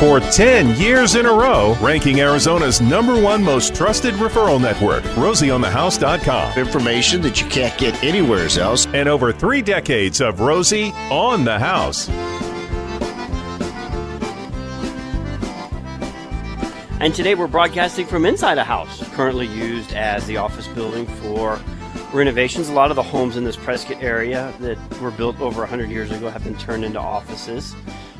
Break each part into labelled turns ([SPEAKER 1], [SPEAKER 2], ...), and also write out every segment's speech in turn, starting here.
[SPEAKER 1] For 10 years in a row, ranking Arizona's number one most trusted referral network, RosieOnTheHouse.com.
[SPEAKER 2] Information that you can't get anywhere else.
[SPEAKER 1] And over three decades of Rosie on the House.
[SPEAKER 3] And today we're broadcasting from inside a house, currently used as the office building for renovations. A lot of the homes in this Prescott area that were built over 100 years ago have been turned into offices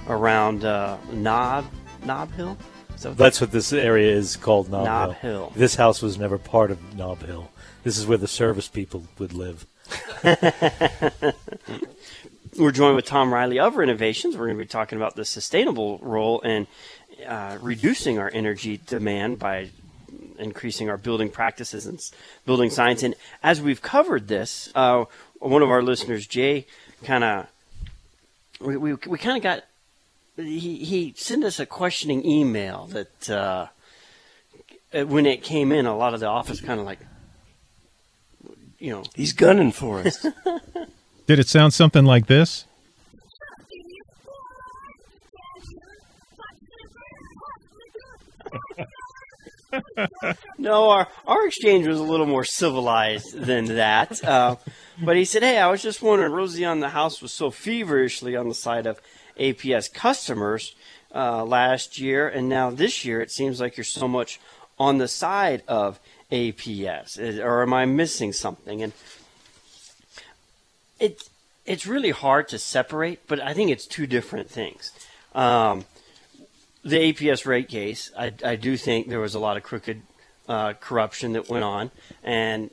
[SPEAKER 3] around uh, Nob, Nob Hill.
[SPEAKER 4] So that's what this area is called, Knob,
[SPEAKER 3] Nob
[SPEAKER 4] Hill.
[SPEAKER 3] Hill.
[SPEAKER 4] This house was never part of Knob Hill. This is where the service people would live.
[SPEAKER 3] We're joined with Tom Riley of Renovations. We're going to be talking about the sustainable role in uh, reducing our energy demand by increasing our building practices and building science. And as we've covered this, uh, one of our listeners, Jay, kind of we, we, we kind of got he he sent us a questioning email that uh, when it came in, a lot of the office kind of like you know
[SPEAKER 5] he's gunning for us.
[SPEAKER 6] Did it sound something like this?
[SPEAKER 3] no, our our exchange was a little more civilized than that. Uh, but he said, "Hey, I was just wondering, Rosie on the house was so feverishly on the side of APS customers uh, last year, and now this year it seems like you're so much on the side of APS. Or am I missing something?" And it it's really hard to separate, but I think it's two different things. Um, the APS rate case, I, I, do think there was a lot of crooked uh, corruption that went on, and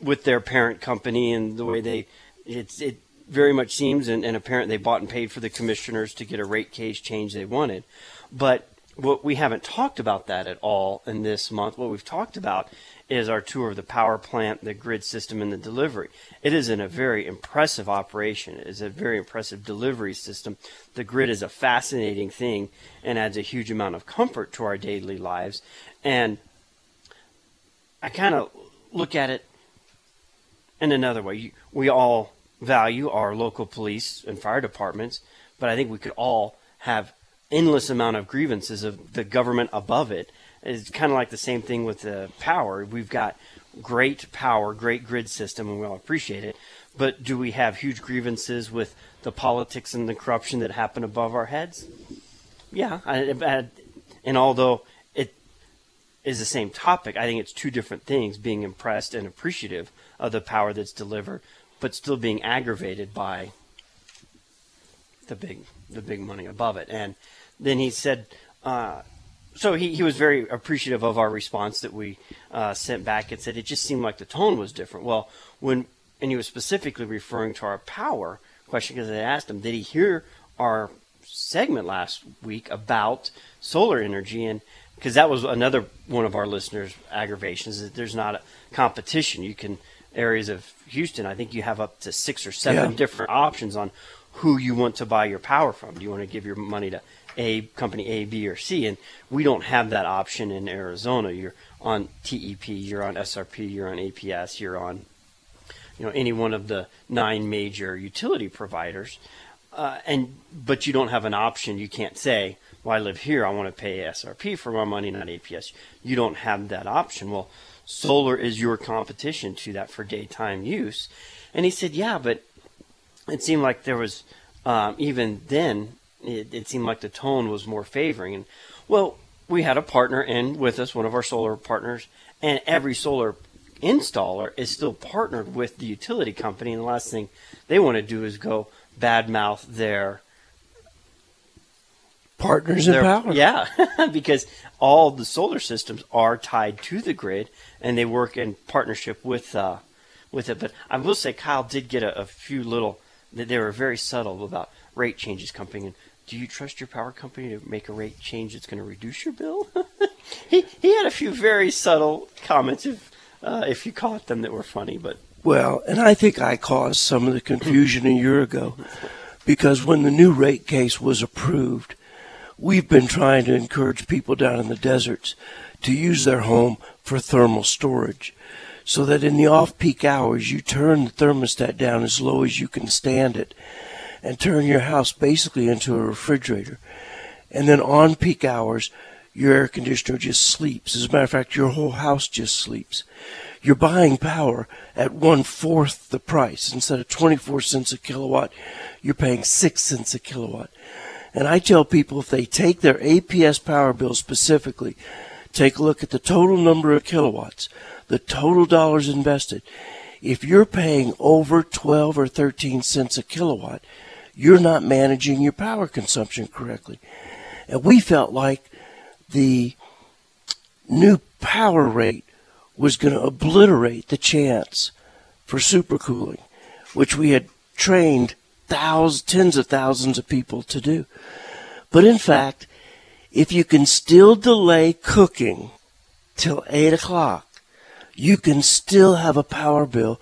[SPEAKER 3] with their parent company and the way they, it's it very much seems, and, and apparently they bought and paid for the commissioners to get a rate case change they wanted, but what we haven't talked about that at all in this month. What we've talked about is our tour of the power plant, the grid system, and the delivery. It is in a very impressive operation. It is a very impressive delivery system. The grid is a fascinating thing and adds a huge amount of comfort to our daily lives. And I kind of look at it in another way. We all value our local police and fire departments, but I think we could all have endless amount of grievances of the government above it it's kind of like the same thing with the power. We've got great power, great grid system, and we all appreciate it. But do we have huge grievances with the politics and the corruption that happen above our heads? Yeah. I, I, and although it is the same topic, I think it's two different things being impressed and appreciative of the power that's delivered, but still being aggravated by the big the big money above it. And then he said, uh, so he, he was very appreciative of our response that we uh, sent back and said it just seemed like the tone was different. Well, when and he was specifically referring to our power question because I asked him, did he hear our segment last week about solar energy and because that was another one of our listeners' aggravations that there's not a competition. You can areas of Houston, I think you have up to six or seven yeah. different options on who you want to buy your power from. Do you want to give your money to a company A, B, or C, and we don't have that option in Arizona. You're on TEP, you're on SRP, you're on APS, you're on you know any one of the nine major utility providers, uh, and but you don't have an option. You can't say, "Well, I live here. I want to pay SRP for my money, not APS." You don't have that option. Well, solar is your competition to that for daytime use, and he said, "Yeah, but it seemed like there was." Um, even then, it, it seemed like the tone was more favoring. And well, we had a partner in with us, one of our solar partners, and every solar installer is still partnered with the utility company. And the last thing they want to do is go badmouth their
[SPEAKER 5] partners in power.
[SPEAKER 3] Yeah, because all the solar systems are tied to the grid, and they work in partnership with uh, with it. But I will say, Kyle did get a, a few little. They were very subtle about rate changes coming in do you trust your power company to make a rate change that's going to reduce your bill? he he had a few very subtle comments if uh, if you caught them that were funny, but
[SPEAKER 5] well, and I think I caused some of the confusion a year ago because when the new rate case was approved, we've been trying to encourage people down in the deserts to use their home for thermal storage so that in the off peak hours you turn the thermostat down as low as you can stand it and turn your house basically into a refrigerator. and then on peak hours, your air conditioner just sleeps. As a matter of fact, your whole house just sleeps. You're buying power at one fourth the price. Instead of 24 cents a kilowatt, you're paying six cents a kilowatt. And I tell people if they take their APS power bill specifically, take a look at the total number of kilowatts, the total dollars invested. If you're paying over 12 or 13 cents a kilowatt, you're not managing your power consumption correctly. And we felt like the new power rate was going to obliterate the chance for supercooling, which we had trained thousands, tens of thousands of people to do. But in fact, if you can still delay cooking till 8 o'clock, you can still have a power bill.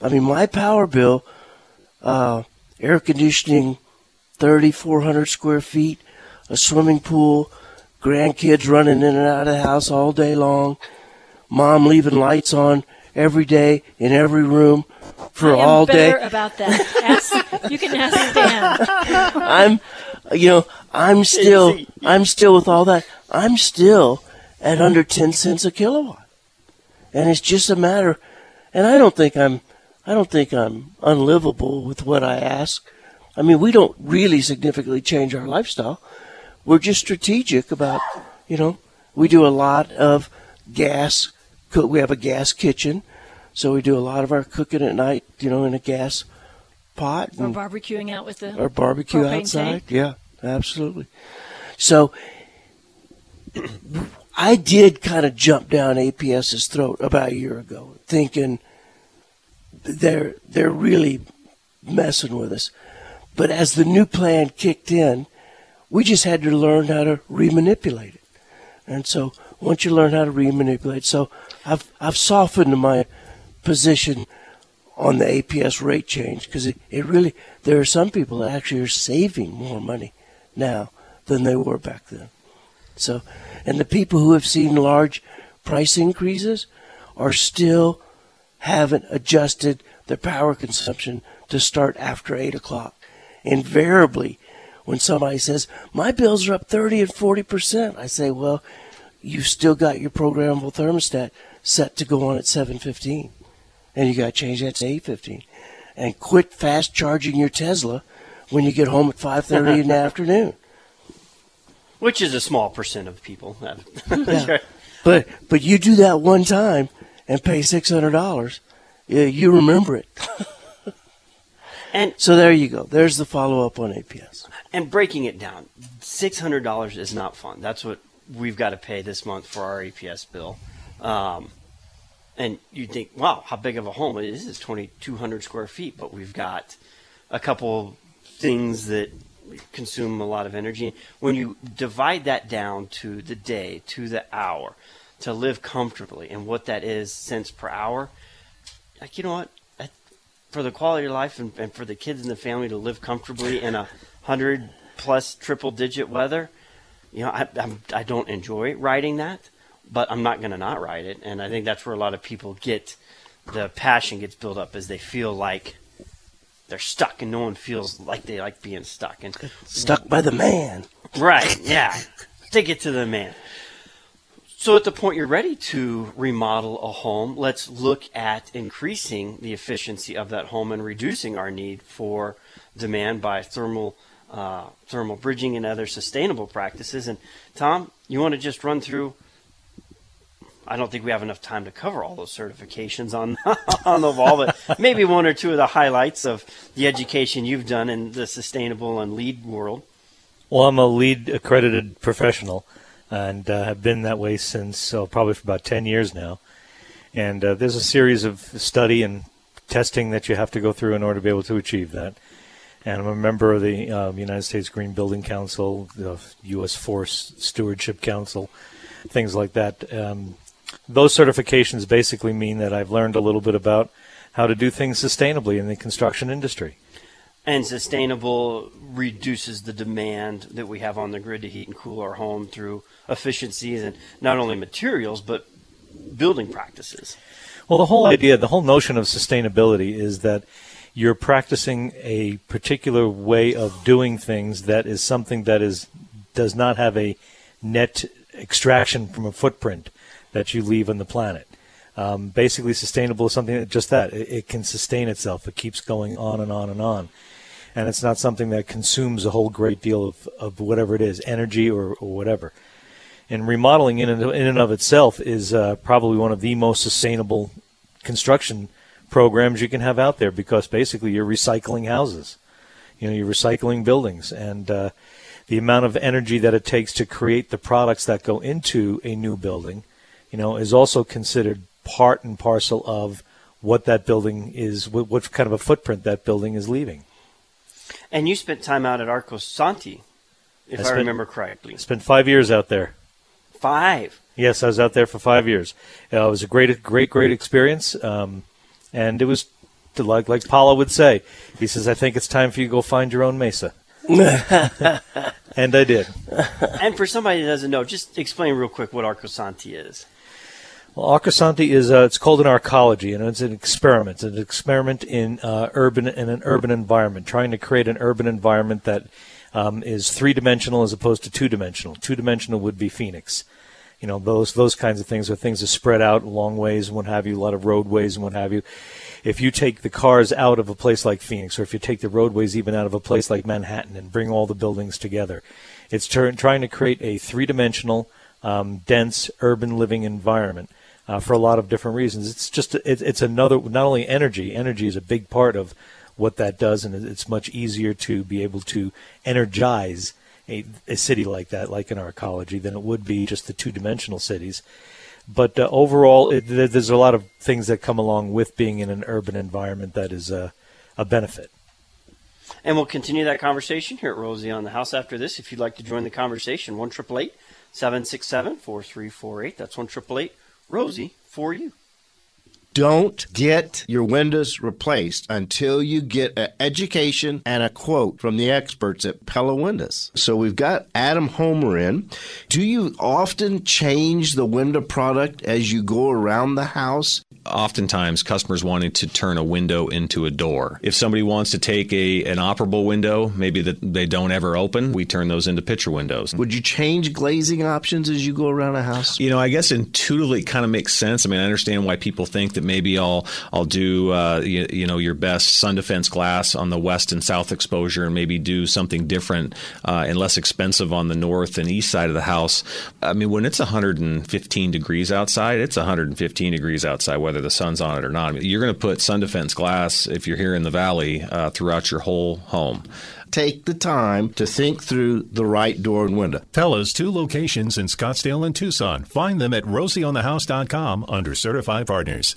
[SPEAKER 5] I mean, my power bill, uh, air conditioning, 3,400 square feet, a swimming pool, grandkids running in and out of the house all day long, mom leaving lights on every day in every room for
[SPEAKER 7] I am
[SPEAKER 5] all day.
[SPEAKER 7] about that. Ask, you can ask Dan.
[SPEAKER 5] I'm, you know, I'm still, I'm still with all that. I'm still at under 10 cents a kilowatt. And it's just a matter, and I don't think I'm, I don't think I'm unlivable with what I ask. I mean, we don't really significantly change our lifestyle. We're just strategic about, you know, we do a lot of gas, cook, we have a gas kitchen. So we do a lot of our cooking at night, you know, in a gas pot.
[SPEAKER 7] Or barbecuing out with the
[SPEAKER 5] or barbecue outside.
[SPEAKER 7] tank.
[SPEAKER 5] Yeah, absolutely. So I did kind of jump down APS's throat about a year ago, thinking they're they're really messing with us. But as the new plan kicked in, we just had to learn how to remanipulate it. And so once you learn how to remanipulate, so I've I've softened my position on the APS rate change because it, it really there are some people that actually are saving more money now than they were back then. So, and the people who have seen large price increases are still haven't adjusted their power consumption to start after eight o'clock. Invariably, when somebody says my bills are up thirty and forty percent, I say, well, you've still got your programmable thermostat set to go on at seven fifteen and you got to change that to 8:15. And quit fast charging your Tesla when you get home at 5:30 in the afternoon.
[SPEAKER 3] which is a small percent of people.
[SPEAKER 5] Yeah. But but you do that one time and pay $600, yeah, you remember it.
[SPEAKER 3] and
[SPEAKER 5] So there you go. There's the follow up on APS.
[SPEAKER 3] and breaking it down, six hundred dollars is not fun. That's what we've got to pay this month for our APS bill. Um, and you think, wow, how big of a home? It is It's twenty two hundred square feet, but we've got a couple things that consume a lot of energy. When you divide that down to the day, to the hour, to live comfortably, and what that is cents per hour, like you know what, for the quality of life and, and for the kids and the family to live comfortably in a hundred plus triple digit weather, you know, I, I'm, I don't enjoy riding that, but I'm not going to not ride it. And I think that's where a lot of people get the passion gets built up as they feel like they're stuck and no one feels like they like being stuck. And
[SPEAKER 5] Stuck by the man.
[SPEAKER 3] Right, yeah. Take it to the man. So, at the point you're ready to remodel a home, let's look at increasing the efficiency of that home and reducing our need for demand by thermal uh, thermal bridging and other sustainable practices. And Tom, you want to just run through? I don't think we have enough time to cover all those certifications on on the wall, but maybe one or two of the highlights of the education you've done in the sustainable and LEED world.
[SPEAKER 4] Well, I'm a LEED accredited professional and uh, have been that way since uh, probably for about 10 years now. And uh, there's a series of study and testing that you have to go through in order to be able to achieve that. And I'm a member of the um, United States Green Building Council, the U.S. Forest Stewardship Council, things like that. Um, those certifications basically mean that I've learned a little bit about how to do things sustainably in the construction industry.
[SPEAKER 3] And sustainable reduces the demand that we have on the grid to heat and cool our home through efficiencies and not only materials but building practices.
[SPEAKER 4] Well, the whole idea, the whole notion of sustainability is that you're practicing a particular way of doing things that is something that is does not have a net extraction from a footprint that you leave on the planet. Um, basically, sustainable is something that just that it, it can sustain itself. It keeps going on and on and on, and it's not something that consumes a whole great deal of, of whatever it is, energy or, or whatever. And remodeling in and, in and of itself is uh, probably one of the most sustainable construction programs you can have out there because basically you're recycling houses. You know, you're recycling buildings, and uh, the amount of energy that it takes to create the products that go into a new building, you know, is also considered part and parcel of what that building is, what, what kind of a footprint that building is leaving.
[SPEAKER 3] And you spent time out at Arcosanti, if
[SPEAKER 4] I
[SPEAKER 3] I, remember correctly.
[SPEAKER 4] Spent five years out there.
[SPEAKER 3] Five.
[SPEAKER 4] Yes, I was out there for five years. Uh, it was a great, great, great experience, um, and it was like like Paolo would say. He says, "I think it's time for you to go find your own mesa," and I did.
[SPEAKER 3] and for somebody that doesn't know, just explain real quick what Arcosanti is.
[SPEAKER 4] Well, Arcosanti is uh, it's called an arcology, and it's an experiment. It's an experiment in uh, urban in an urban environment, trying to create an urban environment that um, is three dimensional as opposed to two dimensional. Two dimensional would be Phoenix. You know, those those kinds of things are things that spread out long ways and what have you, a lot of roadways and what have you. If you take the cars out of a place like Phoenix, or if you take the roadways even out of a place like Manhattan and bring all the buildings together, it's tur- trying to create a three dimensional, um, dense urban living environment uh, for a lot of different reasons. It's just it, it's another not only energy. Energy is a big part of what that does, and it's much easier to be able to energize a, a city like that, like in arcology, than it would be just the two-dimensional cities. But uh, overall, it, there's a lot of things that come along with being in an urban environment that is uh, a benefit.
[SPEAKER 3] And we'll continue that conversation here at Rosie on the House after this. If you'd like to join the conversation, 1 767 4348. That's 1 Rosie for you.
[SPEAKER 2] Don't get your windows replaced until you get an education and a quote from the experts at Pella Windows. So we've got Adam Homer in. Do you often change the window product as you go around the house?
[SPEAKER 8] Oftentimes customers wanting to turn a window into a door. If somebody wants to take a an operable window, maybe that they don't ever open, we turn those into picture windows.
[SPEAKER 2] Would you change glazing options as you go around a house?
[SPEAKER 8] You know, I guess intuitively it kind of makes sense. I mean, I understand why people think that maybe I'll I'll do uh, you, you know your best sun defense glass on the west and south exposure, and maybe do something different uh, and less expensive on the north and east side of the house. I mean, when it's 115 degrees outside, it's 115 degrees outside, whether the sun's on it or not. I mean, you're going to put sun defense glass if you're here in the valley uh, throughout your whole home.
[SPEAKER 2] Take the time to think through the right door and window.
[SPEAKER 1] Pella's two locations in Scottsdale and Tucson. Find them at rosieonthehouse.com under certified partners.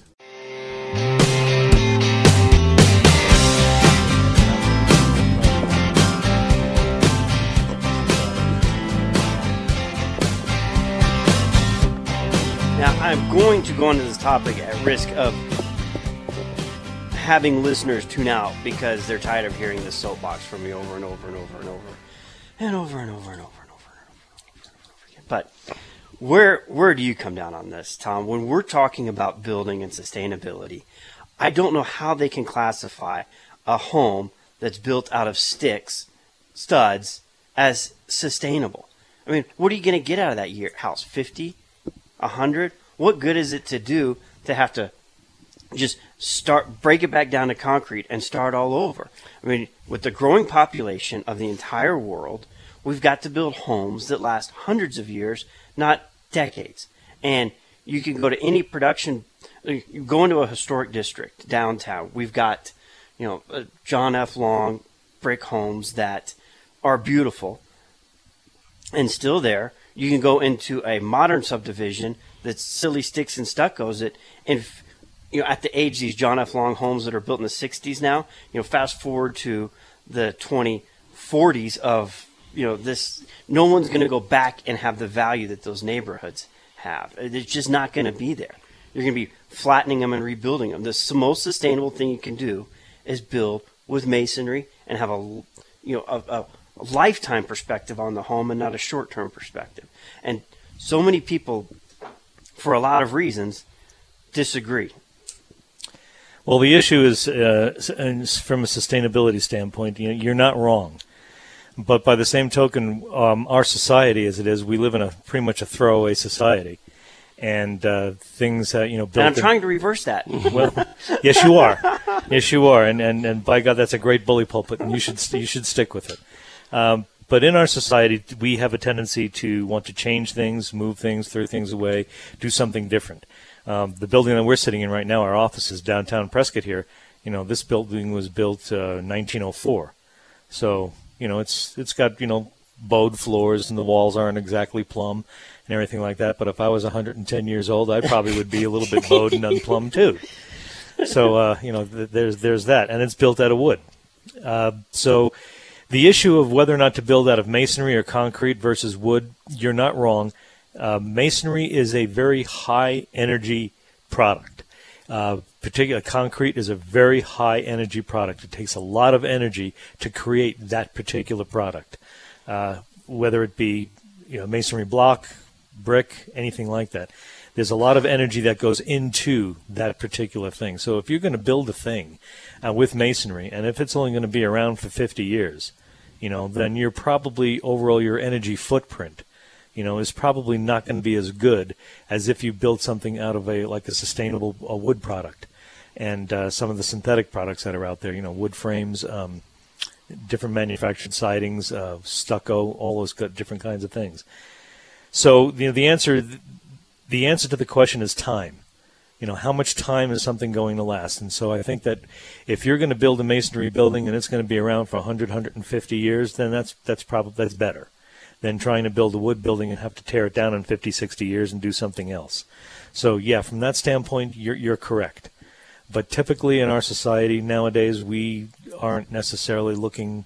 [SPEAKER 3] I'm going to go into this topic at risk of having listeners tune out because they're tired of hearing this soapbox from me over and over and over and over and over and over and over and over and over. But where where do you come down on this, Tom? When we're talking about building and sustainability, I don't know how they can classify a home that's built out of sticks, studs, as sustainable. I mean, what are you going to get out of that year house? Fifty, a hundred? What good is it to do to have to just start break it back down to concrete and start all over? I mean, with the growing population of the entire world, we've got to build homes that last hundreds of years, not decades. And you can go to any production, you go into a historic district downtown. We've got, you know, uh, John F. Long brick homes that are beautiful and still there. You can go into a modern subdivision that's silly sticks and stuccos that, and you know, at the age these John F. Long homes that are built in the '60s now, you know, fast forward to the 2040s of you know this, no one's going to go back and have the value that those neighborhoods have. It's just not going to be there. You're going to be flattening them and rebuilding them. The most sustainable thing you can do is build with masonry and have a you know a a lifetime perspective on the home and not a short term perspective. And so many people, for a lot of reasons, disagree.
[SPEAKER 4] Well, the issue is, uh, s- and s- from a sustainability standpoint, you know, you're not wrong. But by the same token, um, our society, as it is, we live in a pretty much a throwaway society, and uh, things uh, you know. Built
[SPEAKER 3] And I'm
[SPEAKER 4] in-
[SPEAKER 3] trying to reverse that.
[SPEAKER 4] well, yes, you are. Yes, you are. And, and, and by God, that's a great bully pulpit, and you should you should stick with it. Um, but in our society, we have a tendency to want to change things, move things, throw things away, do something different. Um, the building that we're sitting in right now, our office is downtown Prescott here. You know, this building was built uh, 1904, so you know it's it's got you know bowed floors and the walls aren't exactly plumb and everything like that. But if I was 110 years old, I probably would be a little bit bowed and unplumbed too. So uh, you know, th- there's there's that, and it's built out of wood. Uh, so the issue of whether or not to build out of masonry or concrete versus wood, you're not wrong. Uh, masonry is a very high energy product. Uh, particular concrete is a very high energy product. It takes a lot of energy to create that particular product, uh, whether it be you know masonry block, brick, anything like that. There's a lot of energy that goes into that particular thing. So if you're going to build a thing uh, with masonry, and if it's only going to be around for 50 years, you know, then you're probably overall your energy footprint, you know, is probably not going to be as good as if you build something out of a like a sustainable a wood product, and uh, some of the synthetic products that are out there, you know, wood frames. Um, different manufactured sidings, uh, stucco, all those different kinds of things. So you know, the answer, the answer to the question is time. You know, how much time is something going to last? And so I think that if you're going to build a masonry building and it's going to be around for 100, 150 years, then that's that's probably that's better than trying to build a wood building and have to tear it down in 50, 60 years and do something else. So yeah, from that standpoint, you're you're correct. But typically in our society nowadays, we aren't necessarily looking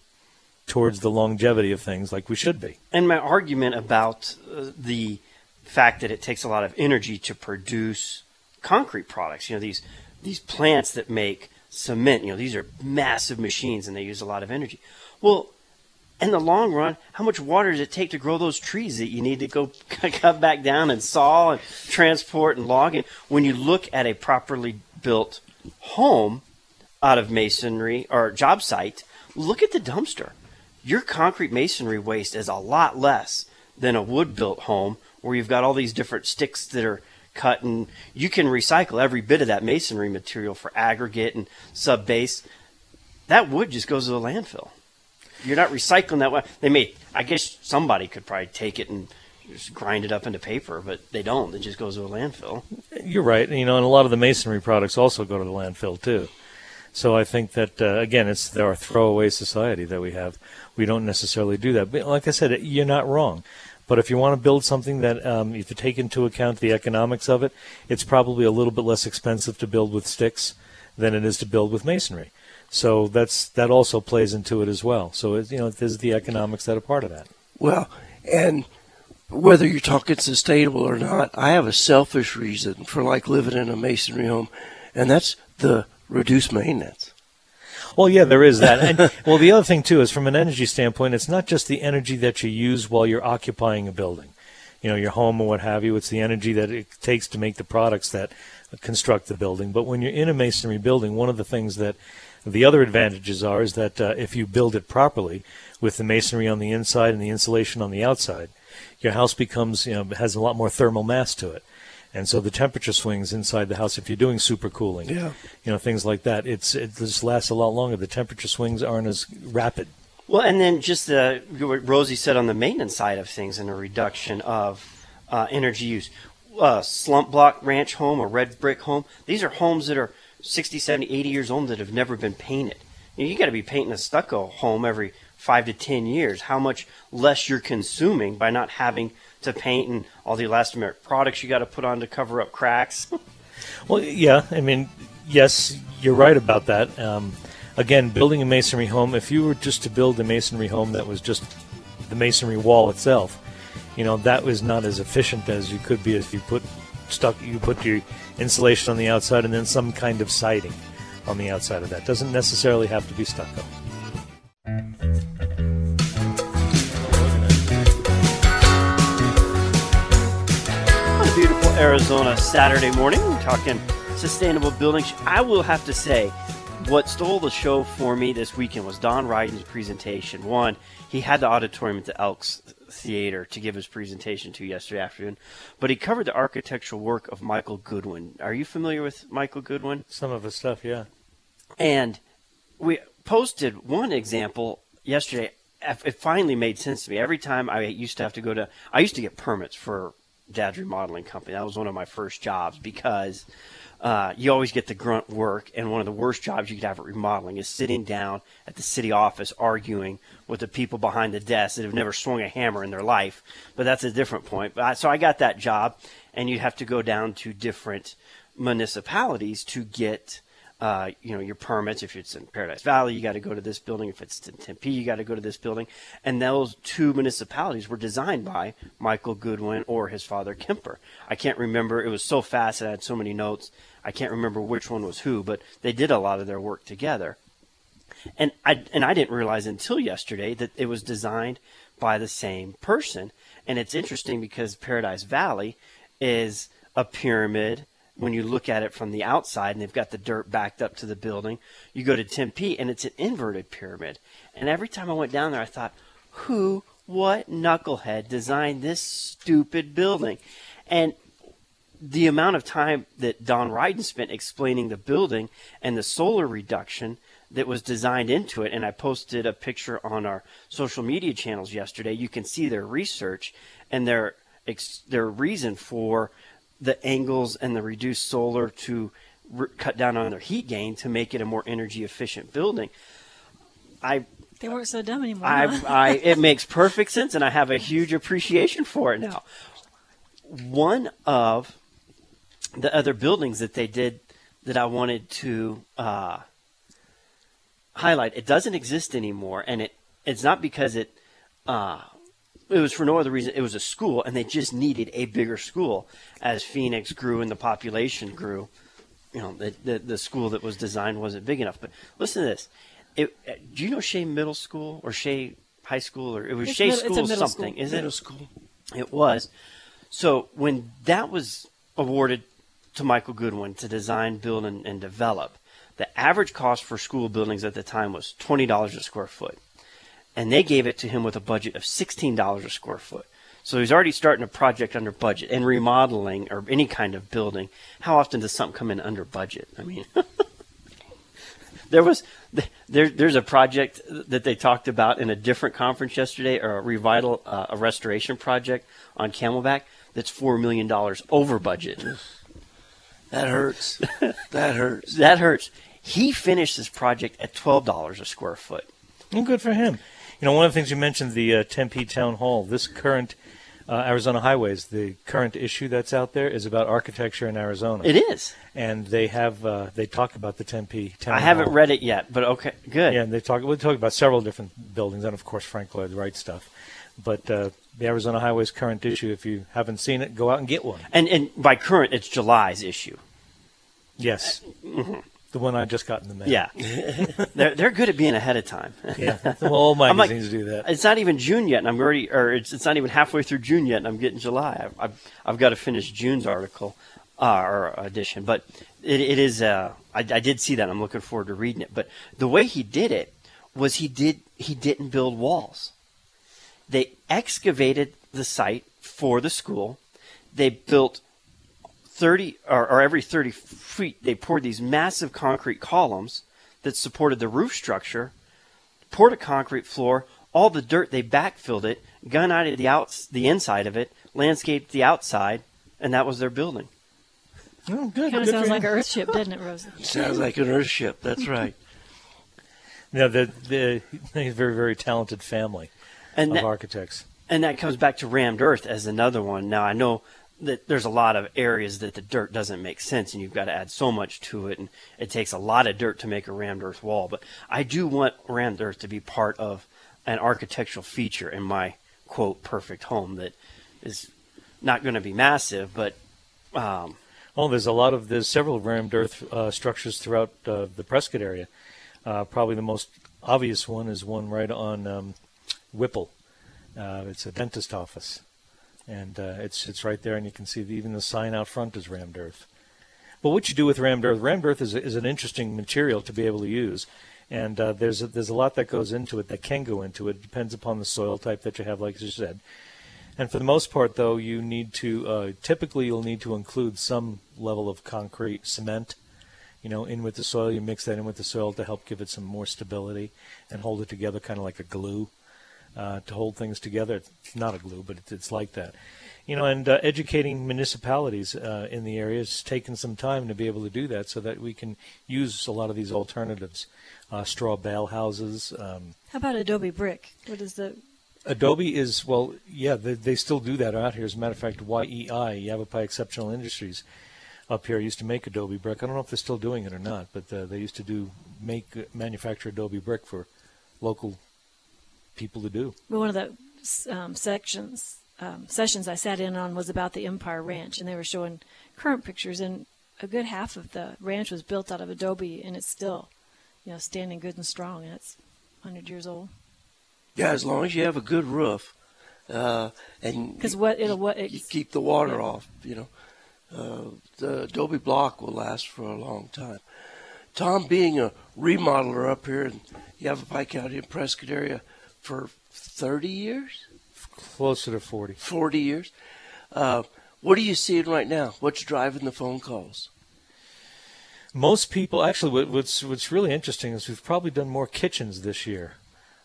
[SPEAKER 4] towards the longevity of things like we should be.
[SPEAKER 3] And my argument about uh, the fact that it takes a lot of energy to produce concrete products, you know, these these plants that make cement, you know, these are massive machines and they use a lot of energy. Well, in the long run, how much water does it take to grow those trees that you need to go cut back down and saw and transport and log? And when you look at a properly built home out of masonry or job site, look at the dumpster. Your concrete masonry waste is a lot less than a wood built home where you've got all these different sticks that are cut and you can recycle every bit of that masonry material for aggregate and sub base. That wood just goes to the landfill. You're not recycling that way. They may, I guess somebody could probably take it and just grind it up into paper, but they don't. It just goes to a landfill.
[SPEAKER 4] You're right. You know, and a lot of the masonry products also go to the landfill too. So I think that uh, again, it's our throwaway society that we have. We don't necessarily do that. But like I said, you're not wrong. But if you want to build something that, um, if you take into account the economics of it, it's probably a little bit less expensive to build with sticks than it is to build with masonry. So that's that also plays into it as well. So it, you know, there's the economics that are part of that.
[SPEAKER 5] Well, and whether you're talking sustainable or not, I have a selfish reason for like living in a masonry home, and that's the reduced maintenance.
[SPEAKER 4] Well, yeah, there is that. And, well, the other thing too is from an energy standpoint, it's not just the energy that you use while you're occupying a building, you know, your home or what have you. It's the energy that it takes to make the products that construct the building. But when you're in a masonry building, one of the things that the other advantages are is that uh, if you build it properly with the masonry on the inside and the insulation on the outside, your house becomes, you know, has a lot more thermal mass to it. And so the temperature swings inside the house if you're doing super cooling,
[SPEAKER 5] Yeah.
[SPEAKER 4] you know, things like that. It's it just lasts a lot longer. The temperature swings aren't as rapid.
[SPEAKER 3] Well, and then just the what Rosie said on the maintenance side of things and a reduction of uh, energy use. Uh, slump block ranch home or red brick home, these are homes that are 60, 70, 80 years old that have never been painted. You, know, you got to be painting a stucco home every five to 10 years. How much less you're consuming by not having to paint and all the elastomeric products you got to put on to cover up cracks.
[SPEAKER 4] Well, yeah, I mean, yes, you're right about that. Um, again, building a masonry home, if you were just to build a masonry home that was just the masonry wall itself, you know, that was not as efficient as you could be if you put stuck, you put your insulation on the outside and then some kind of siding on the outside of that. Doesn't necessarily have to be stucco.
[SPEAKER 3] Arizona Saturday morning. We're talking sustainable buildings. I will have to say, what stole the show for me this weekend was Don Ryden's presentation. One, he had the auditorium at the Elks Theater to give his presentation to yesterday afternoon, but he covered the architectural work of Michael Goodwin. Are you familiar with Michael Goodwin?
[SPEAKER 4] Some of his stuff, yeah.
[SPEAKER 3] And we posted one example yesterday. It finally made sense to me. Every time I used to have to go to, I used to get permits for Dad's remodeling company. That was one of my first jobs because uh, you always get the grunt work, and one of the worst jobs you could have at remodeling is sitting down at the city office arguing with the people behind the desk that have never swung a hammer in their life. But that's a different point. So I got that job, and you'd have to go down to different municipalities to get uh, you know, your permits. If it's in Paradise Valley, you got to go to this building. If it's in Tempe, you got to go to this building. And those two municipalities were designed by Michael Goodwin or his father Kemper. I can't remember. It was so fast and I had so many notes. I can't remember which one was who, but they did a lot of their work together. And I and I didn't realize until yesterday that it was designed by the same person. And it's interesting because Paradise Valley is a pyramid when you look at it from the outside and they've got the dirt backed up to the building. You go to Tempe and it's an inverted pyramid. And every time I went down there, I thought, who, what knucklehead designed this stupid building? And the amount of time that Don Ryden spent explaining the building and the solar reduction that was designed into it, and I posted a picture on our social media channels yesterday. You can see their research and their their reason for the angles and the reduced solar to re- cut down on their heat gain to make it a more energy efficient building. I
[SPEAKER 7] they weren't so dumb anymore.
[SPEAKER 3] I,
[SPEAKER 7] huh?
[SPEAKER 3] I, it makes perfect sense, and I have a huge appreciation for it now. One of the other buildings that they did that I wanted to uh, highlight, it doesn't exist anymore, and it it's not because it uh, it was for no other reason. It was a school, and they just needed a bigger school as Phoenix grew and the population grew. You know, the the, the school that was designed wasn't big enough. But listen to this. It, uh, do you know Shea Middle School or Shea High School or it was
[SPEAKER 7] It's
[SPEAKER 3] Shea
[SPEAKER 7] middle- it's a
[SPEAKER 3] School something?
[SPEAKER 7] school.
[SPEAKER 3] Is
[SPEAKER 5] Middle
[SPEAKER 3] it?
[SPEAKER 5] school.
[SPEAKER 3] It was. So when that was awarded to Michael Goodwin to design, build, and, and develop, the average cost for school buildings at the time was twenty dollars a square foot, and they gave it to him with a budget of sixteen dollars a square foot. So he's already starting a project under budget and remodeling or any kind of building. How often does something come in under budget? I mean, there was there, there's a project that they talked about in a different conference yesterday, or a revital, uh, a restoration project on Camelback that's four million dollars over budget.
[SPEAKER 5] That hurts. that hurts.
[SPEAKER 3] That hurts. He finished this project at twelve dollars a square foot.
[SPEAKER 4] Well, good for him. You know, one of the things you mentioned, the uh, Tempe Town Hall. This current uh, Arizona Highways, the current issue that's out there is about architecture in Arizona.
[SPEAKER 3] It is.
[SPEAKER 4] and they have uh, they talk about the Tempe Town
[SPEAKER 3] I haven't
[SPEAKER 4] Hall.
[SPEAKER 3] read it yet, but okay, good.
[SPEAKER 4] Yeah, and they talk. We talk about several different buildings, and of course Frank Lloyd Wright stuff. But uh, the Arizona Highways current issue, if you haven't seen it, go out and get one.
[SPEAKER 3] And and by current, it's July's issue.
[SPEAKER 4] Yes, the one I just got in the mail.
[SPEAKER 3] Yeah, they're they're good at being ahead of time.
[SPEAKER 4] yeah. Well, all
[SPEAKER 3] I'm like-
[SPEAKER 4] magazines do that.
[SPEAKER 3] It's not even June yet, and I'm already, or it's, it's not even halfway through June yet, and I'm getting July. I've, I've, I've got to finish June's article uh, or edition, but it, it is. Uh, I, I did see that. I'm looking forward to reading it. But the way he did it was he did he didn't build walls. They excavated the site for the school. They built 30 or, or every 30 feet they poured these massive concrete columns that supported the roof structure poured a concrete floor all the dirt they backfilled it gunite the outs the inside of it landscaped the outside and that was their building
[SPEAKER 4] Oh, good.
[SPEAKER 7] Kind of sounds like
[SPEAKER 4] him.
[SPEAKER 7] an Earthship, doesn't it, Rosa?
[SPEAKER 5] Sounds like an Earthship. That's right.
[SPEAKER 4] Yeah, the the he's a very very talented family
[SPEAKER 3] and
[SPEAKER 4] of
[SPEAKER 3] that,
[SPEAKER 4] architects.
[SPEAKER 3] and that comes back to rammed earth as another one now i know that there's a lot of areas that the dirt doesn't make sense and you've got to add so much to it and it takes a lot of dirt to make a rammed earth wall but i do want rammed earth to be part of an architectural feature in my quote perfect home that is not going to be massive but um,
[SPEAKER 4] Oh, there's a lot of there's several rammed earth uh, structures throughout uh, the Prescott area. Uh, probably the most obvious one is one right on um, Whipple. Uh, it's a dentist office, and uh, it's it's right there, and you can see the, even the sign out front is rammed earth. But what you do with rammed earth, rammed earth is, is an interesting material to be able to use. And uh, there's a, there's a lot that goes into it that can go into it. Depends upon the soil type that you have, like you said. And for the most part, though, you need to uh, typically you'll need to include some level of concrete cement, you know, in with the soil. You mix that in with the soil to help give it some more stability and hold it together, kind of like a glue uh, to hold things together. It's not a glue, but it's, it's like that. You know, and uh, educating municipalities uh, in the area has taken some time to be able to do that, so that we can use a lot of these alternatives, uh, straw bale houses. Um,
[SPEAKER 7] How about Adobe Brick? What is the
[SPEAKER 4] Adobe is well, yeah, they, they still do that out here. As a matter of fact, YEI, Yavapai Exceptional Industries, up here used to make Adobe brick. I don't know if they're still doing it or not, but uh, they used to do make manufacture Adobe brick for local people to do.
[SPEAKER 7] well, one of the um, sections um, sessions I sat in on was about the Empire Ranch, and they were showing current pictures, and a good half of the ranch was built out of adobe, and it's still, you know, standing good and strong, and it's 100 years old.
[SPEAKER 5] Yeah, as long as you have a good roof, uh, and
[SPEAKER 7] Because what it'll what
[SPEAKER 5] you keep the water
[SPEAKER 7] yeah.
[SPEAKER 5] off, you know, uh, the adobe block will last for a long time. Tom, being a remodeler up here in Yavapai County and Prescott area for 30 years,
[SPEAKER 4] Closer to 40.
[SPEAKER 5] 40 years, uh, what are you seeing right now? What's driving the phone calls?
[SPEAKER 4] Most people, actually, what's what's really interesting is we've probably done more kitchens this year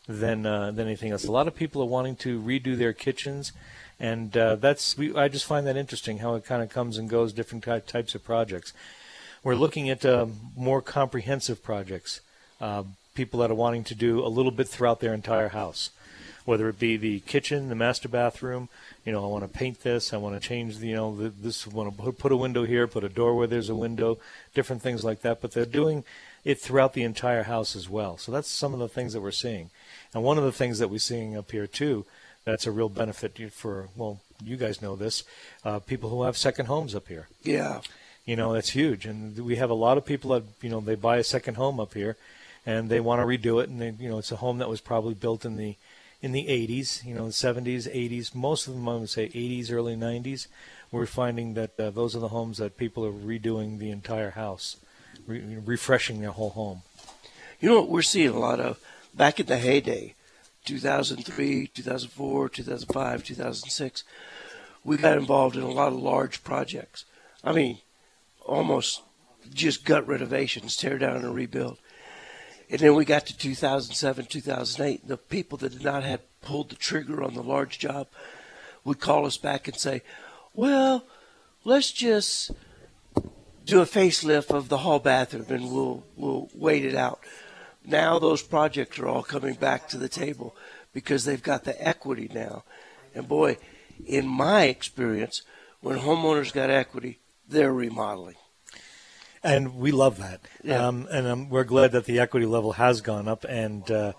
[SPEAKER 4] than uh, than anything else. A lot of people are wanting to redo their kitchens, and uh, that's we. I just find that interesting how it kind of comes and goes, different ty- types of projects. We're looking at uh, more comprehensive projects. Uh, people that are wanting to do a little bit throughout their entire house, whether it be the kitchen, the master bathroom. You know, I want to paint this. I want to change the, you know, the, this. I want to put- put a window here, put a door where there's a window, different things like that. But they're doing it throughout the entire house as well. So that's some of the things that we're seeing. And one of the things that we're seeing up here too, that's a real benefit for. Well, you guys know this. Uh, people who have second homes up here.
[SPEAKER 5] Yeah,
[SPEAKER 4] You know, that's huge. And we have a lot of people that, you know, they buy a second home up here and they want to redo it. And, they, you know, it's a home that was probably built in the in the 80s, you know, the 70s, 80s. Most of them, I would say 80s, early 90s. We're finding that uh, those are the homes that people are redoing the entire house, re- refreshing their whole home.
[SPEAKER 5] You know what we're seeing a lot of back in the heyday, 2003, 2004, 2005, 2006. We got involved in a lot of large projects. I mean, almost just gut renovations, tear down and rebuild. And then we got to 2007, 2008. The people that did not have pulled the trigger on the large job would call us back and say, "Well, let's just do a facelift of the hall bathroom and we'll we'll wait it out." Now those projects are all coming back to the table because they've got the equity now. And boy, in my experience, when homeowners got equity, they're remodeling.
[SPEAKER 4] And we love that.
[SPEAKER 5] Yeah.
[SPEAKER 4] Um, and um, we're glad that the equity level has gone up. And uh,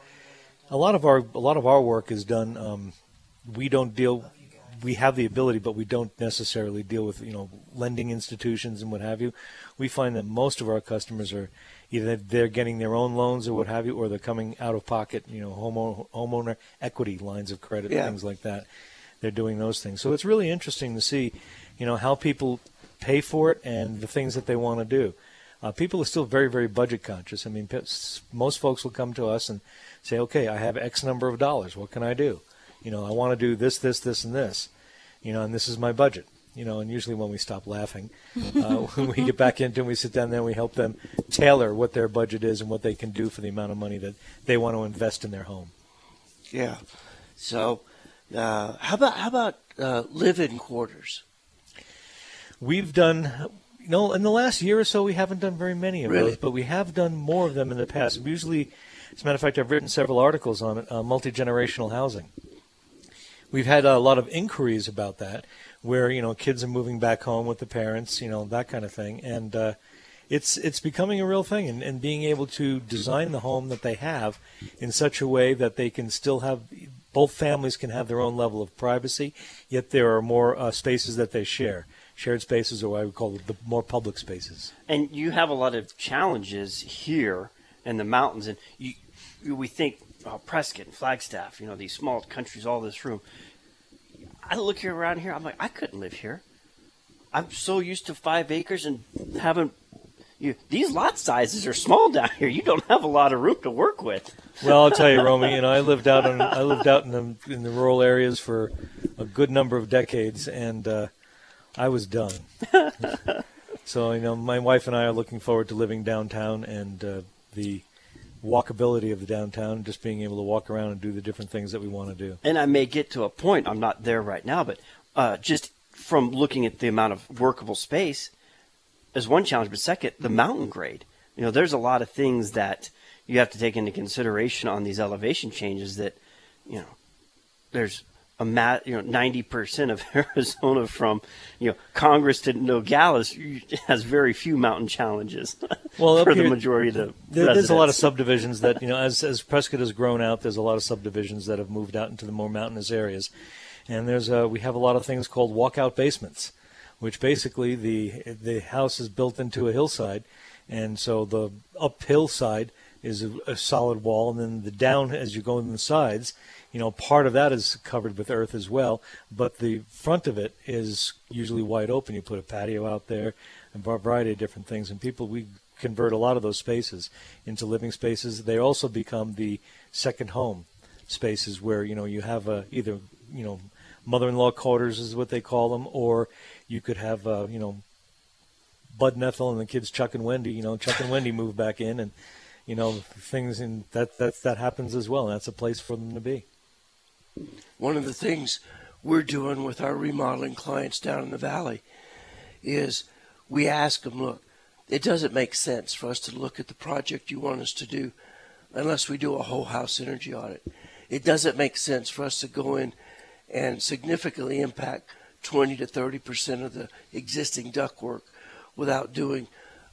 [SPEAKER 4] a lot of our a lot of our work is done. Um, we don't deal. We have the ability, but we don't necessarily deal with you know lending institutions and what have you. We find that most of our customers are either they're getting their own loans or what have you, or they're coming out of pocket. You know, homeowner, homeowner equity lines of credit,
[SPEAKER 5] Yeah.
[SPEAKER 4] things like that. They're doing those things. So it's really interesting to see, you know, how people pay for it and the things that they want to do. Uh, people are still very, very budget conscious. I mean, most folks will come to us and say, "Okay, I have X number of dollars. What can I do? You know, I want to do this, this, this, and this. You know, and this is my budget. You know, and usually when we stop laughing, uh, when we get back into and we sit down there, and we help them tailor what their budget is and what they can do for the amount of money that they want to invest in their home.
[SPEAKER 5] Yeah. So, uh, how about how about uh, live-in quarters?
[SPEAKER 4] We've done, you know, in the last year or so, we haven't done very many of
[SPEAKER 5] Really?
[SPEAKER 4] those, but we have done more of them in the past. Usually, as a matter of fact, I've written several articles on it, uh, multi generational housing. We've had a lot of inquiries about that, where you know kids are moving back home with the parents, you know that kind of thing, and uh, it's it's becoming a real thing. And, and being able to design the home that they have in such a way that they can still have both families can have their own level of privacy, yet there are more uh, spaces that they share. Shared spaces, or what I would call the more public spaces.
[SPEAKER 3] And you have a lot of challenges here in the mountains, and you, you we think uh, Prescott and Flagstaff, you know, these small countries, all this room. I look here around here, I'm like, I couldn't live here. I'm so used to five acres and having you. These lot sizes are small down here. You don't have a lot of room to work with.
[SPEAKER 4] Well, I'll tell you, Romy. You know, I lived out in I lived out in the in the rural areas for a good number of decades, and uh, I was done. so you know, my wife and I are looking forward to living downtown and uh, the walkability of the downtown, just being able to walk around and do the different things that we want to do.
[SPEAKER 3] And I may get to a point. I'm not there right now, but uh, just from looking at the amount of workable space is one challenge. But second, the mountain grade. You know, there's a lot of things that you have to take into consideration on these elevation changes. That you know, there's a mat, you know, ninety percent of Arizona from you know Congress to Nogales has very few mountain challenges.
[SPEAKER 4] Well,
[SPEAKER 3] for
[SPEAKER 4] up
[SPEAKER 3] the majority of the
[SPEAKER 4] there, there's a lot of subdivisions that you know as as Prescott has grown out. There's a lot of subdivisions that have moved out into the more mountainous areas, and there's a, we have a lot of things called walkout basements, which basically the the house is built into a hillside, and so the uphill side is a, a solid wall, and then the down as you go in the sides, you know, part of that is covered with earth as well, but the front of it is usually wide open. You put a patio out there, and a variety of different things, and people we convert a lot of those spaces into living spaces. They also become the second home spaces where you know you have a either you know mother-in-law quarters is what they call them, or you could have uh, you know Bud and Ethel and the kids Chuck and Wendy. You know Chuck and Wendy move back in, and you know things and that that that happens as well. And that's a place for them to be.
[SPEAKER 5] One of the things we're doing with our remodeling clients down in the valley is we ask them, look, it doesn't make sense for us to look at the project you want us to do unless we do a whole house energy audit. It doesn't make sense for us to go in and significantly impact 20 to 30 percent of the existing ductwork without doing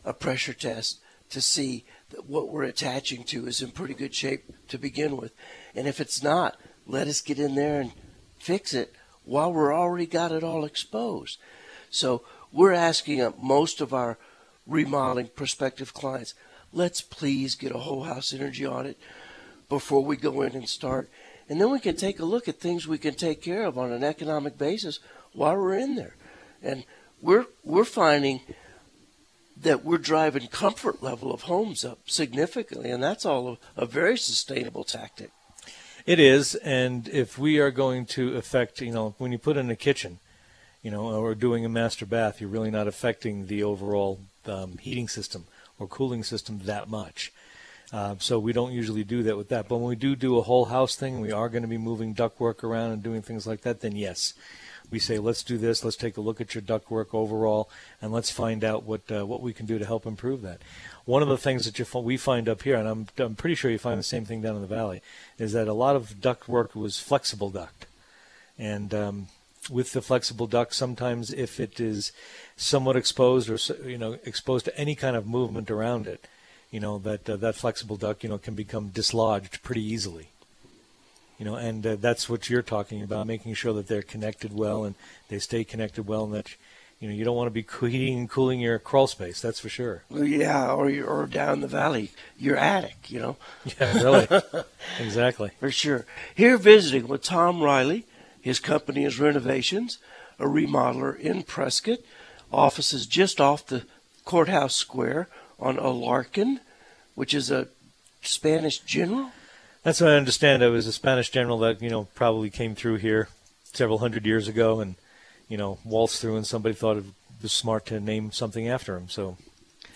[SPEAKER 5] a pressure test to see that what we're attaching to is in pretty good shape to begin with. And if it's not, let us get in there and fix it while we're already got it all exposed. So we're asking uh, most of our remodeling prospective clients, let's please get a whole house energy audit before we go in and start. And then we can take a look at things we can take care of on an economic basis while we're in there. And we're we're finding that we're driving comfort level of homes up significantly, and that's all a, a very sustainable tactic.
[SPEAKER 4] It is, and if we are going to affect, you know, when you put in a kitchen, you know, or doing a master bath, you're really not affecting the overall um, heating system or cooling system that much. Uh, so we don't usually do that with that. But when we do do a whole house thing, we are going to be moving ductwork around and doing things like that. Then yes, we say let's do this. Let's take a look at your ductwork overall, and let's find out what uh, what we can do to help improve that. One of the things that you, we find up here, and I'm I'm pretty sure you find the same thing down in the valley, is that a lot of ductwork was flexible duct, and um, with the flexible duct, sometimes if it is somewhat exposed or you know exposed to any kind of movement around it, you know that uh, that flexible duct you know can become dislodged pretty easily. You know, and uh, that's what you're talking about, making sure that they're connected well and they stay connected well, and that you know you don't want to be heating and cooling your crawl space. That's for sure.
[SPEAKER 5] Well, yeah, or or down the valley, your attic, you know,
[SPEAKER 4] Yeah, really, exactly.
[SPEAKER 5] for sure. Here visiting with Tom Riley, his company is Renovations, a remodeler in Prescott. offices just off the courthouse square on Alarcon, which is a Spanish general.
[SPEAKER 4] That's what I understand. It was a Spanish general that you know probably came through here several hundred years ago, and you know waltzed through, and somebody thought it was smart to name something after him. So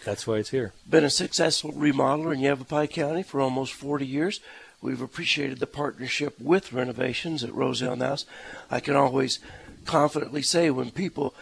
[SPEAKER 4] that's why it's here.
[SPEAKER 5] Been a successful remodeler in Yavapai County for almost 40 years. We've appreciated the partnership with renovations at Roselle House. I can always confidently say when people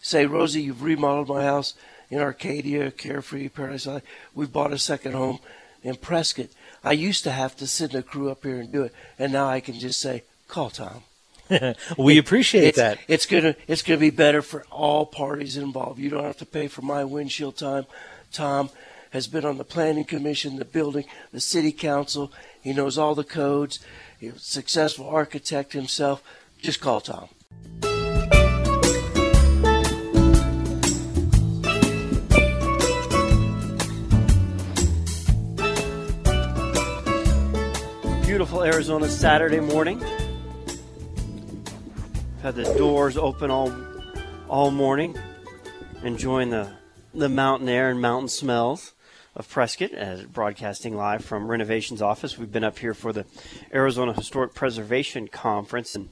[SPEAKER 5] say, Rosie, you've remodeled my house in Arcadia, Carefree, Paradise Valley. We bought a second home in Prescott. I used to have to send a crew up here and do it, and now I can just say, call Tom.
[SPEAKER 4] we appreciate
[SPEAKER 5] it's,
[SPEAKER 4] that.
[SPEAKER 5] It's gonna it's gonna be better for all parties involved. You don't have to pay for my windshield time. Tom has been on the planning commission, the building, the city council. He knows all the codes. He's a successful architect himself. Just call Tom.
[SPEAKER 3] Arizona Saturday morning. Had the doors open all all morning. enjoying the the mountain air and mountain smells of Prescott, as broadcasting live from Renovations office. We've been up here for the Arizona Historic Preservation Conference, and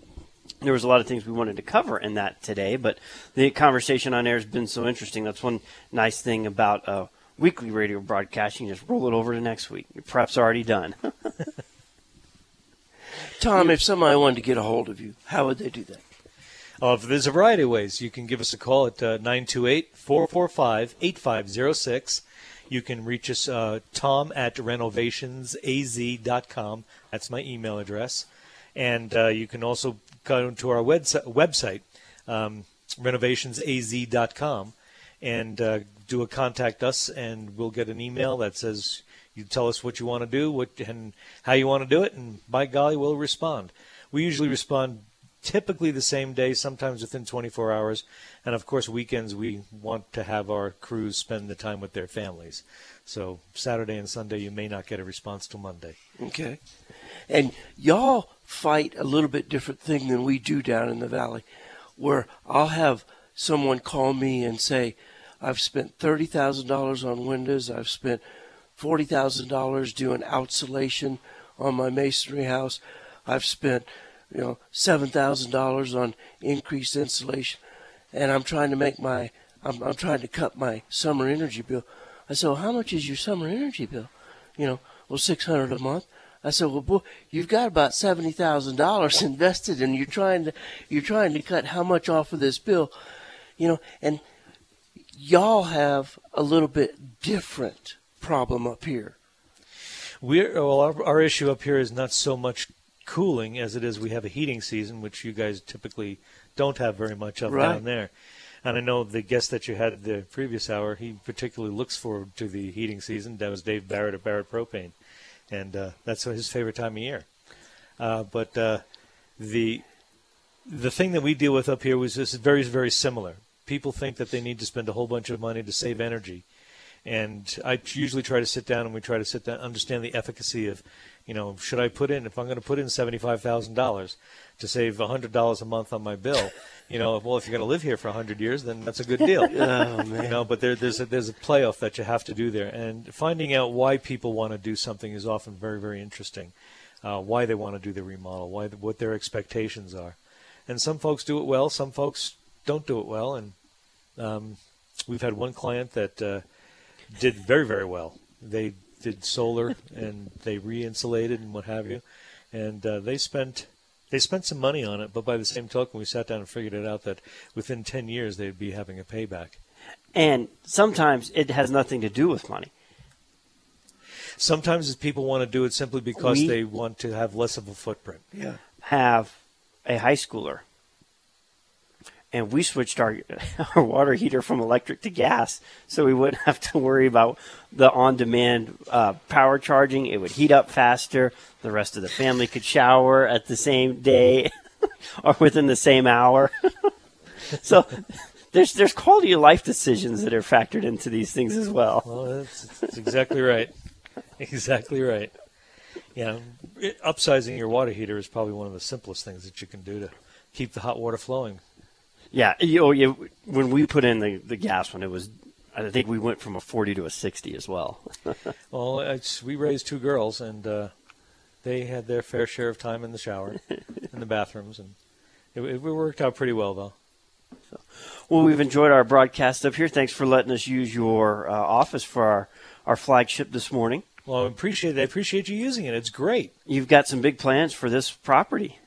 [SPEAKER 3] there was a lot of things we wanted to cover in that today. But the conversation on air has been so interesting. That's one nice thing about uh, weekly radio broadcasting. Just roll it over to next week. Your prep's already done.
[SPEAKER 5] Tom, if somebody wanted to get a hold of you, how would they do that?
[SPEAKER 4] Uh, there's a variety of ways. You can give us a call at uh, 928 445 8506. You can reach us, uh, tom at renovationsaz.com. That's my email address. And uh, you can also go to our website, um, renovationsaz.com, and uh, do a contact us, and we'll get an email that says you tell us what you want to do, what and how you want to do it, and by golly, we'll respond. We usually respond typically the same day, sometimes within 24 hours. And of course, weekends we want to have our crews spend the time with their families. So Saturday and Sunday, you may not get a response till Monday.
[SPEAKER 5] Okay. And y'all fight a little bit different thing than we do down in the valley, where I'll have someone call me and say, I've spent $30,000 on windows, I've spent $40,000 doing outsulation on my masonry house, I've spent you know, seven thousand dollars on increased insulation, and I'm trying to make my, I'm, I'm trying to cut my summer energy bill. I said, well, how much is your summer energy bill? You know, well, six hundred a month. I said, well, boy, you've got about seventy thousand dollars invested, and you're trying to, you're trying to cut how much off of this bill, you know, and y'all have a little bit different problem up here.
[SPEAKER 4] We're well, our, our issue up here is not so much cooling as it is we have a heating season, which you guys typically don't have very much of
[SPEAKER 5] right.
[SPEAKER 4] down there. And I know the guest that you had the previous hour, he particularly looks forward to the heating season. That was Dave Barrett of Barrett Propane, and uh, that's his favorite time of year. Uh, but uh, the the thing that we deal with up here was this very very similar. People think that they need to spend a whole bunch of money to save energy, and I usually try to sit down and we try to sit down understand the efficacy of you know, should I put in if I'm going to put in seventy five thousand dollars to save hundred dollars a month on my bill? You know, well, if you're going to live here for hundred years, then that's a good deal.
[SPEAKER 5] oh,
[SPEAKER 4] you know, but there, there's a, there's a playoff that you have to do there, and finding out why people want to do something is often very very interesting. Uh, why they want to do the remodel, why the, what their expectations are, and some folks do it well, some folks don't do it well, and um, we've had one client that uh, did very very well. They did solar and they re-insulated and what have you, and uh, they spent they spent some money on it. But by the same token, we sat down and figured it out that within ten years they'd be having a payback.
[SPEAKER 3] And sometimes it has nothing to do with money.
[SPEAKER 4] Sometimes people want to do it simply because we they want to have less of a footprint.
[SPEAKER 5] Yeah.
[SPEAKER 3] Have a high schooler and we switched our our water heater from electric to gas, so we wouldn't have to worry about the on-demand uh, power charging. It would heat up faster. The rest of the family could shower at the same day or within the same hour. so there's there's quality of life decisions that are factored into these things as well.
[SPEAKER 4] Well, that's, that's exactly right. Exactly right. Yeah, upsizing your water heater is probably one of the simplest things that you can do to keep the hot water flowing.
[SPEAKER 3] Yeah, you know, you, when we put in the, the gas one, it was I think we went from a 40 to a 60 as well.
[SPEAKER 4] well, we raised two girls, and uh, they had their fair share of time in the shower, in the bathrooms, and it, it worked out pretty well, though.
[SPEAKER 3] So, well, we've enjoyed our broadcast up here. Thanks for letting us use your uh, office for our, our flagship this morning.
[SPEAKER 4] Well, I appreciate it. I appreciate you using it. It's great.
[SPEAKER 3] You've got some big plans for this property.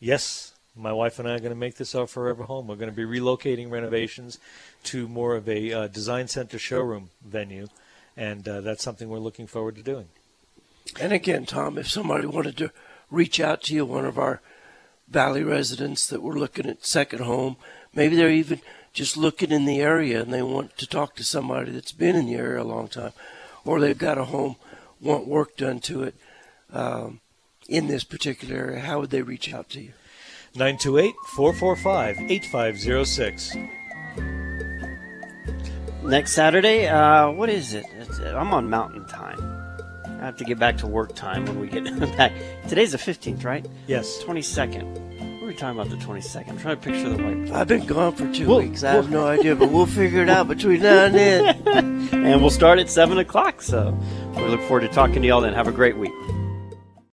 [SPEAKER 4] Yes, my wife and I are going to make this our forever home. We're going to be relocating renovations to more of a uh, design center showroom venue, and uh, that's something we're looking forward to doing.
[SPEAKER 5] And again, Tom, if somebody wanted to reach out to you, one of our Valley residents that were looking at second home, maybe they're even just looking in the area and they want to talk to somebody that's been in the area a long time, or they've got a home, want work done to it um, in this particular area, how would they reach out to you?
[SPEAKER 4] 928 445 8506.
[SPEAKER 3] Next Saturday, uh, what is it? It's, uh, I'm on mountain time. I have to get back to work time when we get back. Today's the 15th, right?
[SPEAKER 4] Yes.
[SPEAKER 3] 22nd. We're we talking about the 22nd? I'm trying to picture the white.
[SPEAKER 5] I've been gone for 2
[SPEAKER 3] Well,
[SPEAKER 5] weeks. I have no idea, but we'll figure it out between now and then.
[SPEAKER 3] And we'll start at 7 o'clock. So we look forward to talking to y'all then. Have a great week.